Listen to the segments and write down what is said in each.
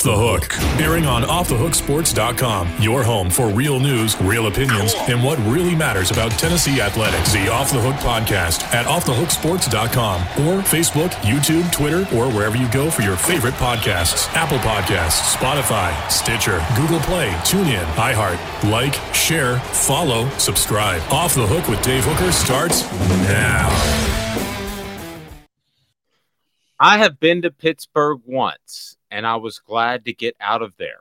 Off the Hook, airing on offthehooksports.com. Your home for real news, real opinions, and what really matters about Tennessee athletics. The Off the Hook podcast at offthehooksports.com or Facebook, YouTube, Twitter, or wherever you go for your favorite podcasts. Apple Podcasts, Spotify, Stitcher, Google Play, TuneIn, iHeart. Like, share, follow, subscribe. Off the Hook with Dave Hooker starts now. I have been to Pittsburgh once and I was glad to get out of there.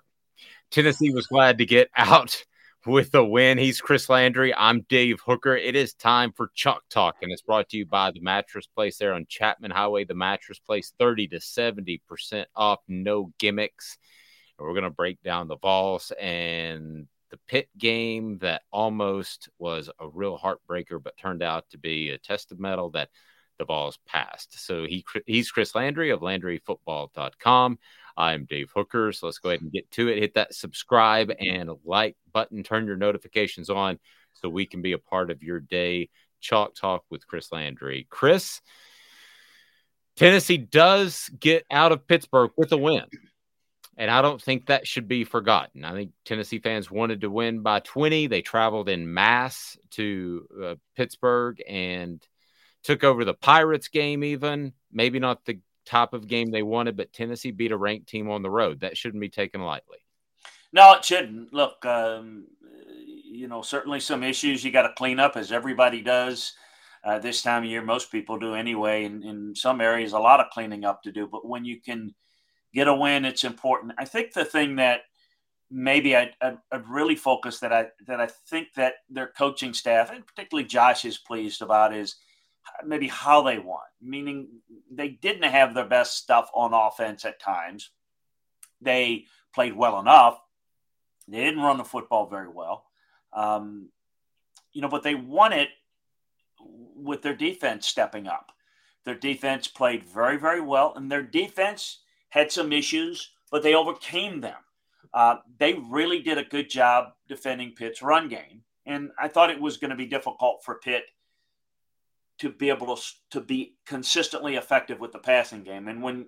Tennessee was glad to get out with a win. He's Chris Landry. I'm Dave Hooker. It is time for Chalk Talk, and it's brought to you by the Mattress Place there on Chapman Highway. The Mattress Place, 30 to 70% off, no gimmicks. And we're going to break down the Vols and the Pitt game that almost was a real heartbreaker, but turned out to be a test of mettle that the Vols passed. So he he's Chris Landry of LandryFootball.com. I'm Dave Hooker. So let's go ahead and get to it. Hit that subscribe and like button. Turn your notifications on so we can be a part of your day. Chalk Talk with Chris Landry. Chris, Tennessee does get out of Pittsburgh with a win. And I don't think that should be forgotten. I think Tennessee fans wanted to win by 20. They traveled in mass to uh, Pittsburgh and took over the Pirates game, even maybe not the type of game they wanted, but Tennessee beat a ranked team on the road. That shouldn't be taken lightly. No, it shouldn't. Look, um, you know, certainly some issues you got to clean up, as everybody does uh, this time of year. Most people do anyway. In, in some areas, a lot of cleaning up to do. But when you can get a win, it's important. I think the thing that maybe I'd, I'd, I'd, really focus that I that I think that their coaching staff and particularly Josh is pleased about is maybe how they won, meaning they didn't have their best stuff on offense at times. They played well enough. They didn't run the football very well, um, you know, but they won it with their defense stepping up. Their defense played very, very well, and their defense had some issues, but they overcame them. Uh, they really did a good job defending Pitt's run game. And I thought it was going to be difficult for Pitt to be able to, to be consistently effective with the passing game. And when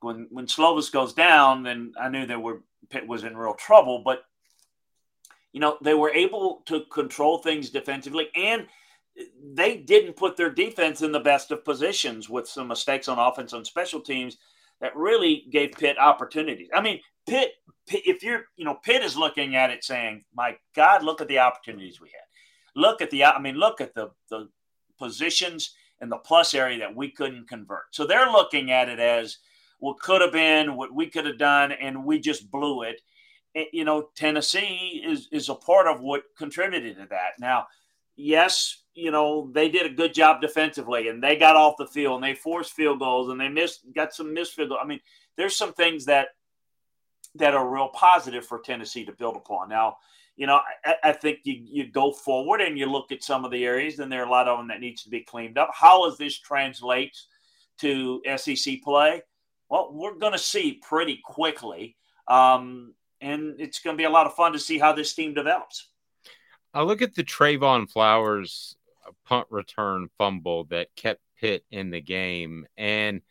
when when Slovis goes down, then I knew that were Pitt was in real trouble. But you know they were able to control things defensively, and they didn't put their defense in the best of positions with some mistakes on offense on special teams that really gave Pitt opportunities. I mean, Pitt, Pitt, if you're, you know, Pitt is looking at it saying, "My God, look at the opportunities we had. Look at the, I mean, look at the the positions in the plus area that we couldn't convert." So they're looking at it as what could have been, what we could have done, and we just blew it. Eh, you know, Tennessee is is a part of what contributed to that. Now, yes, you know, they did a good job defensively and they got off the field and they forced field goals and they missed, got some missed field goals. I mean, there's some things that, that are real positive for Tennessee to build upon. Now, you know, I, I think you, you go forward and you look at some of the areas and there are a lot of them that needs to be cleaned up. How does this translate to SEC play? Well, we're going to see pretty quickly. Um, and it's going to be a lot of fun to see how this team develops. I look at the Trevon Flowers punt return fumble that kept Pitt in the game. And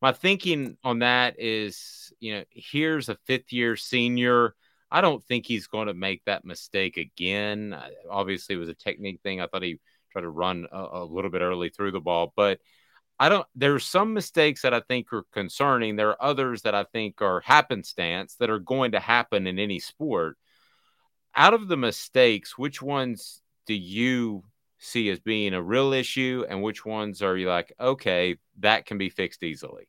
my thinking on that is, you know, here's a fifth year senior. I don't think he's going to make that mistake again. Obviously, it was a technique thing. I thought he tried to run a, a little bit early through the ball, but I don't. There's some mistakes that I think are concerning. There are others that I think are happenstance that are going to happen in any sport. Out of the mistakes, which ones do you see as being a real issue, and which ones are you like, okay, that can be fixed easily?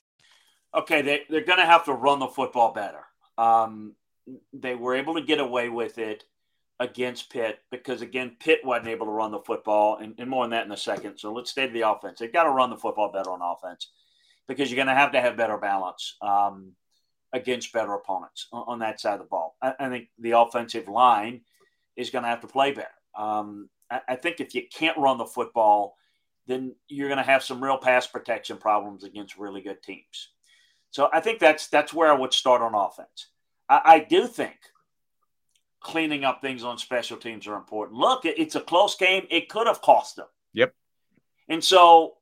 Okay, they, they're going to have to run the football better. Um, they were able to get away with it against Pitt because again, Pitt wasn't able to run the football, and, and more on that in a second. So let's stay to the offense. They've got to run the football better on offense because you're going to have to have better balance um, against better opponents on, on, that side of the ball. I, I, think the offensive line is going to have to play better. Um, I, I think if you can't run the football, then you're going to have some real pass protection problems against really good teams. So I think that's that's where I would start on offense. I, I do think cleaning up things on special teams are important. Look, it's a close game. It could have cost them. Yep. And so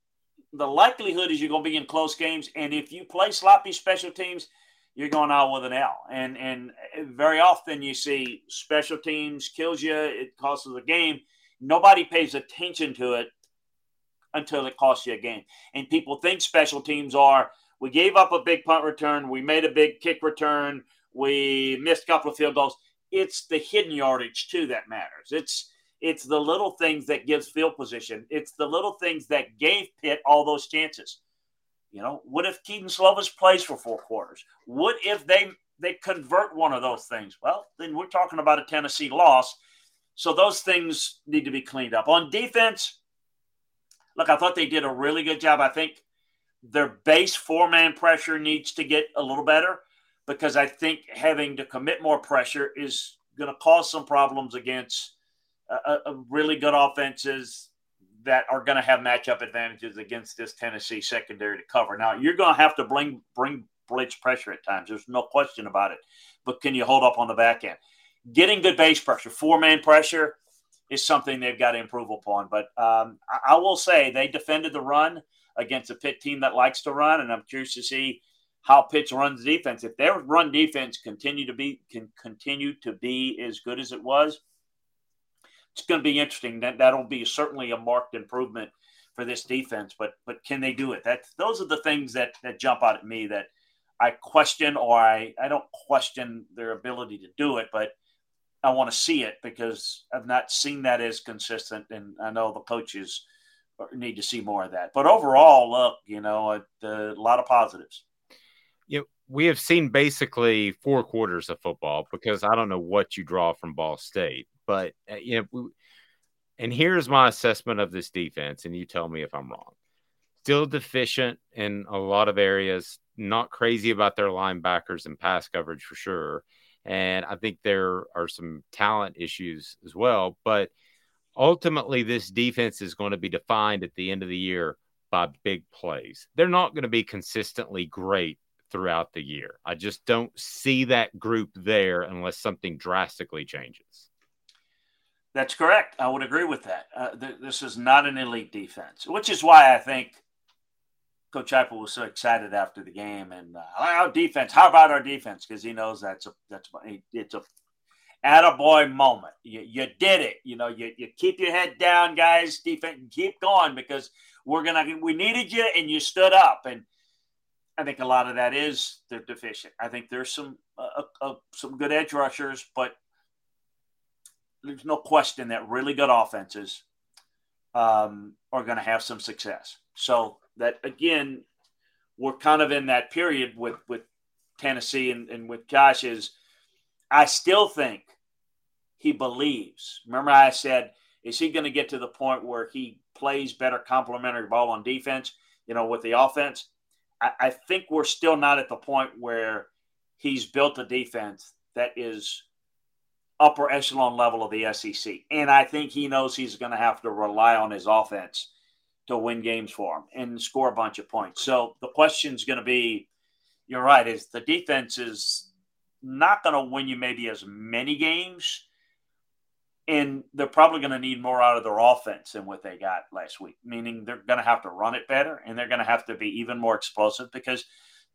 the likelihood is you're going to be in close games. And if you play sloppy special teams, you're going out with an L. And and very often you see special teams kills you. It costs the game. Nobody pays attention to it until it costs you a game. And people think special teams are we gave up a big punt return, we made a big kick return, we missed a couple of field goals it's the hidden yardage too that matters. It's it's the little things that gives field position. It's the little things that gave Pitt all those chances. You know, what if Kedon Slovis plays for four quarters? What if they they convert one of those things? Well, then we're talking about a Tennessee loss. So those things need to be cleaned up. On defense, look, I thought they did a really good job. I think their base four man pressure needs to get a little better because I think having to commit more pressure is going to cause some problems against a, a really good offenses that are going to have matchup advantages against this Tennessee secondary to cover. Now you're going to have to bring bring blitz pressure at times. There's no question about it. But can you hold up on the back end? Getting good base pressure, four man pressure, is something they've got to improve upon. But um, I, I will say they defended the run against a Pitt team that likes to run, and I'm curious to see how Pitt runs defense. If their run defense continue to be can continue to be as good as it was, it's going to be interesting. That that'll be certainly a marked improvement for this defense. But but can they do it? That those are the things that that jump out at me that I question or I I don't question their ability to do it, but I want to see it because I've not seen that as consistent, and I know the coaches need to see more of that. But overall, look, you know, a, a lot of positives know, we have seen basically four quarters of football because I don't know what you draw from Ball State, but uh, you know, we, and here's my assessment of this defense, and you tell me if I'm wrong. Still deficient in a lot of areas, not crazy about their linebackers and pass coverage for sure. And I think there are some talent issues as well. But ultimately, this defense is going to be defined at the end of the year by big plays. They're not going to be consistently great throughout the year. I just don't see that group there unless something drastically changes. That's correct. I would agree with that. Uh, th- this is not an elite defense, which is why I think Coach Heupel was so excited after the game. And uh, our defense, how about our defense? Because he knows that's a that's it's a attaboy moment. You, you did it. You know, you, you keep your head down, guys. Defense, keep going because we're gonna we needed you and you stood up and I think a lot of that is they're deficient. I think there's some uh, uh, some good edge rushers, but there's no question that really good offenses um, are going to have some success. So that again, we're kind of in that period with with Tennessee and, and with Josh is I still think he believes. Remember, I said, is he going to get to the point where he plays better complementary ball on defense? You know, with the offense I, I think we're still not at the point where he's built a defense that is upper echelon level of the SEC. And I think he knows he's going to have to rely on his offense to win games for him and score a bunch of points. So the question is going to be, you're right, is the defense is not going to win you maybe as many games, and they're probably going to need more out of their offense than what they got last week. Meaning they're going to have to run it better, and they're going to have to be even more explosive because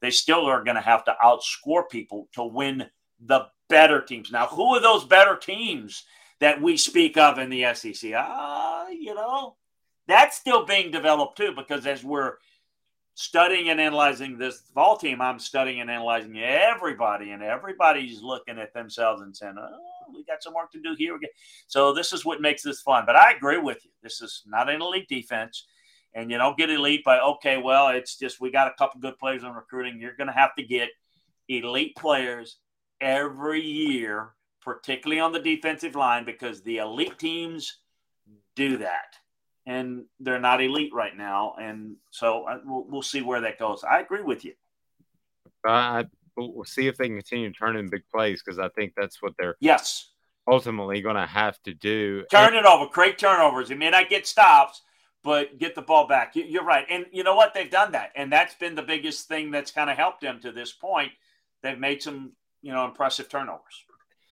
they still are going to have to outscore people to win the better teams. Now, who are those better teams that we speak of in the SEC? Ah, uh, you know, that's still being developed too, because as we're studying and analyzing this Vols team, I'm studying and analyzing everybody, and everybody's looking at themselves and saying, "Oh, we got some work to do here." So this is what makes this fun. But I agree with you. This is not an elite defense, and you don't get elite by okay. Well, it's just we got a couple good players on recruiting. You're going to have to get elite players every year, particularly on the defensive line, because the elite teams do that and they're not elite right now. And so I, we'll, we'll see where that goes. I agree with you. Uh, we'll see if they can continue to turn in big plays because I think that's what they're yes ultimately going to have to do. Turn it over, create turnovers. It may not get stops, but get the ball back. You're right, and you know what? They've done that, and that's been the biggest thing that's kind of helped them to this point. They've made some you know impressive turnovers.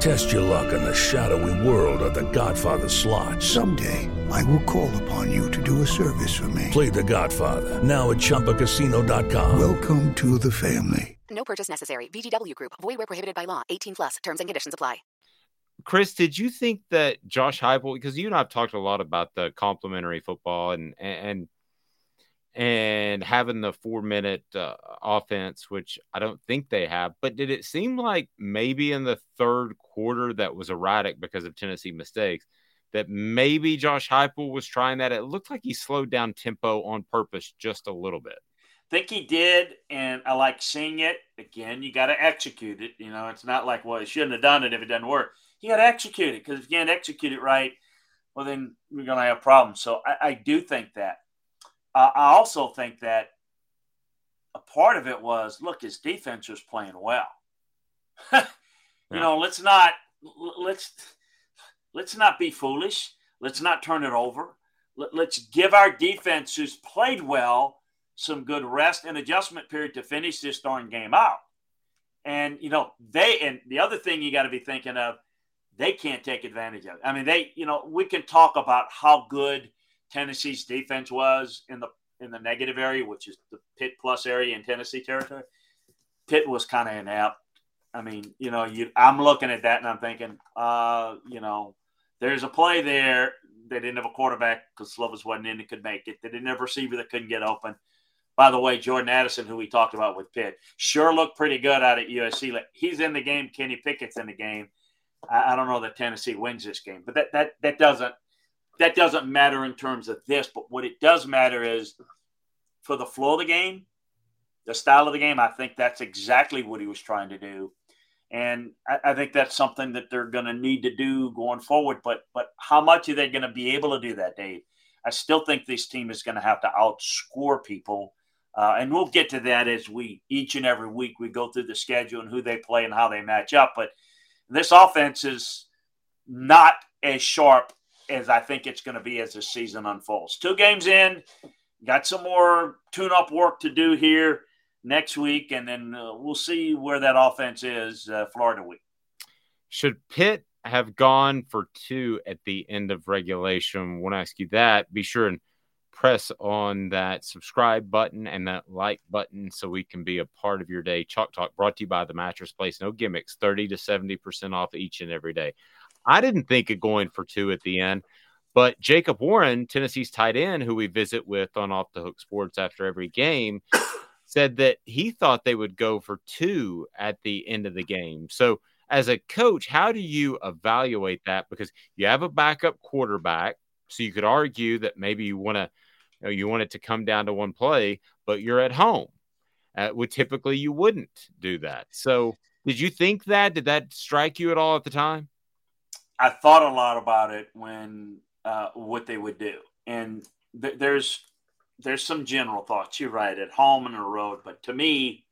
Test your luck in the shadowy world of the Godfather slot. Someday, I will call upon you to do a service for me. Play the Godfather, now at ChumbaCasino.com. Welcome to the family. No purchase necessary. VGW Group. Void where prohibited by law. 18 plus. Terms and conditions apply. Chris, did you think that Josh Heupel, because you and I have talked a lot about the complementary football and, and, and having the four minute uh, offense, which I don't think they have. But did it seem like maybe in the third quarter that was erratic because of Tennessee mistakes? That maybe Josh Heupel was trying that. It looked like he slowed down tempo on purpose just a little bit. Think he did, and I like seeing it. Again, you got to execute it. You know, it's not like, well, he shouldn't have done it if it doesn't work. You got to execute it because if you can't execute it right, well, then we're going to have problems. So I, I do think that. Uh, I also think that a part of it was look, his defense was playing well. you yeah. know, let's not let's let's not be foolish. Let's not turn it over. Let, let's give our defense, who's played well, some good rest and adjustment period to finish this darn game out. And you know, they and the other thing you got to be thinking of, they can't take advantage of. It. I mean, they, you know, we can talk about how good Tennessee's defense was in the in the negative area, which is the Pitt plus area in Tennessee territory. Pitt was kind of inept. I mean, you know, you I'm looking at that and I'm thinking, uh, you know, there's a play there. They didn't have a quarterback because Slovis wasn't in and could make it. They didn't have a receiver that couldn't get open. By the way, Jordan Addison, who we talked about with Pitt, sure looked pretty good out at USC. He's in the game. Kenny Pickett's in the game. I, I don't know that Tennessee wins this game, but that that that doesn't that doesn't matter in terms of this, but what it does matter is for the flow of the game, the style of the game. I think that's exactly what he was trying to do, and I, I think that's something that they're going to need to do going forward. But but how much are they going to be able to do that, Dave? I still think this team is going to have to outscore people, uh, and we'll get to that as we each and every week we go through the schedule and who they play and how they match up. But this offense is not as sharp as I think it's going to be as the season unfolds. Two games in, got some more tune up work to do here next week, and then uh, we'll see where that offense is uh, Florida week. Should Pitt have gone for two at the end of regulation? Want to ask you that? Be sure and press on that subscribe button and that like button so we can be a part of your day. Chalk Talk brought to you by the Mattress Place. No gimmicks, 30 to 70% off each and every day. I didn't think of going for two at the end. But Jacob Warren, Tennessee's tight end, who we visit with on Off the Hook Sports after every game, said that he thought they would go for two at the end of the game. So, as a coach, how do you evaluate that? Because you have a backup quarterback, so you could argue that maybe you want to, you, know, you want it to come down to one play, but you're at home. Uh, would typically you wouldn't do that. So, did you think that? Did that strike you at all at the time? I thought a lot about it when uh, what they would do, and th- there's there's some general thoughts. You're right at home and on the road, but to me,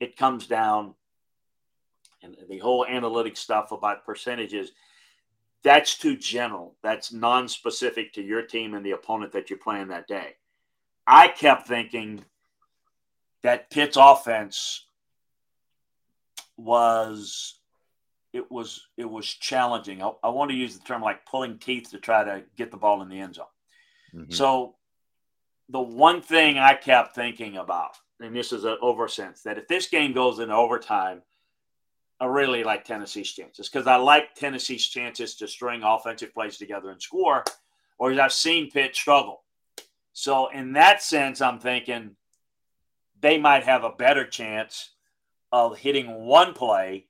it comes down and the whole analytic stuff about percentages. That's too general. That's non-specific to your team and the opponent that you're playing that day. I kept thinking that Pitt's offense was it was it was challenging. I, I, want to use the term like pulling teeth to try to get the ball in the end zone. Mm-hmm. So the one thing I kept thinking about, and this is an oversense, that if this game goes in overtime, I really like Tennessee's chances because I like Tennessee's chances to string offensive plays together and score, or I've seen Pitt struggle. So in that sense, I'm thinking they might have a better chance of hitting one play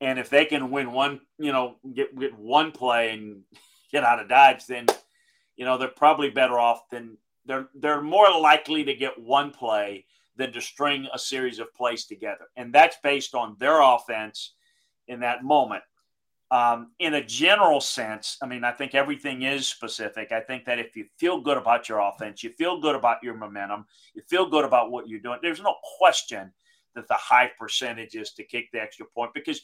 and if they can win one, you know, get, get one play and get out of Dodge, then, you know, they're probably better off than they're, they're more likely to get one play than to string a series of plays together. And that's based on their offense in that moment. Um, in a general sense, I mean, I think everything is specific. I think that if you feel good about your offense, you feel good about your momentum, you feel good about what you're doing, there's no question that the high percentage is to kick the extra point because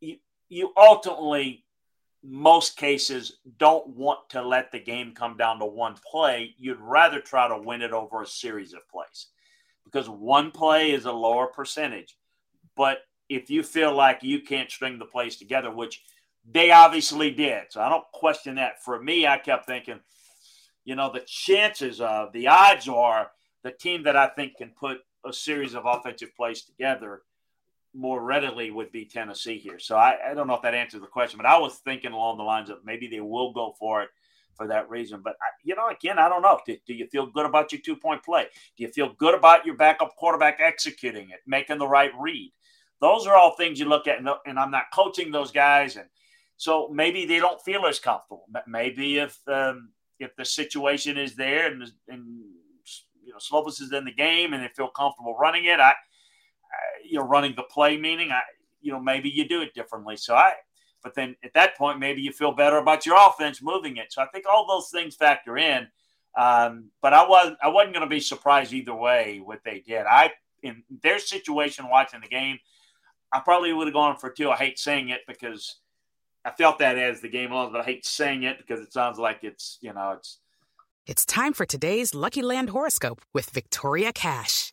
you, you ultimately, most cases, don't want to let the game come down to one play. You'd rather try to win it over a series of plays because one play is a lower percentage. But if you feel like you can't string the plays together, which they obviously did, so I don't question that. For me, I kept thinking, you know, the chances of the odds are the team that I think can put a series of offensive plays together more readily would be Tennessee here. So I, I don't know if that answers the question, but I was thinking along the lines of maybe they will go for it for that reason. But, I, you know, again, I don't know. Do, do you feel good about your two point play? Do you feel good about your backup quarterback executing it, making the right read? Those are all things you look at, and, and I'm not coaching those guys. And so maybe they don't feel as comfortable. Maybe if um, if the situation is there and, and you know Slovis is in the game and they feel comfortable running it, I – you know, running the play, meaning I, you know, maybe you do it differently. So I, but then at that point, maybe you feel better about your offense moving it. So I think all those things factor in. Um, but I was I wasn't going to be surprised either way what they did. I in their situation watching the game, I probably would have gone for two. I hate saying it because I felt that as the game on, but I hate saying it because it sounds like it's you know it's. It's time for today's Lucky Land horoscope with Victoria Cash.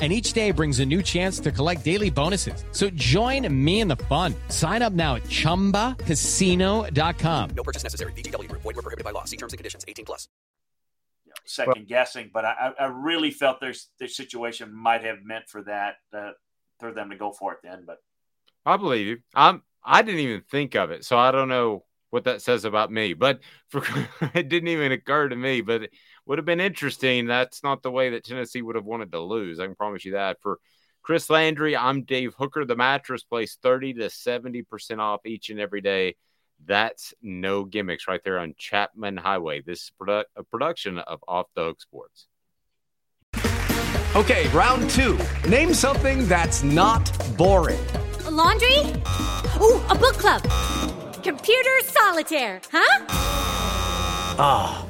and each day brings a new chance to collect daily bonuses. So join me in the fun. Sign up now at ChumbaCasino.com. No purchase necessary. VGW. Void were prohibited by law. See terms and conditions. 18 plus. You know, second well, guessing, but I, I really felt their, their situation might have meant for that, uh, for them to go for it then. But I believe you. I'm, I didn't even think of it. So I don't know what that says about me, but for, it didn't even occur to me, but would have been interesting. That's not the way that Tennessee would have wanted to lose. I can promise you that. For Chris Landry, I'm Dave Hooker. The mattress place 30 to 70% off each and every day. That's no gimmicks right there on Chapman Highway. This is produ- a production of Off the Hook Sports. Okay, round two. Name something that's not boring laundry? Ooh, a book club. Computer solitaire, huh? Ah, oh,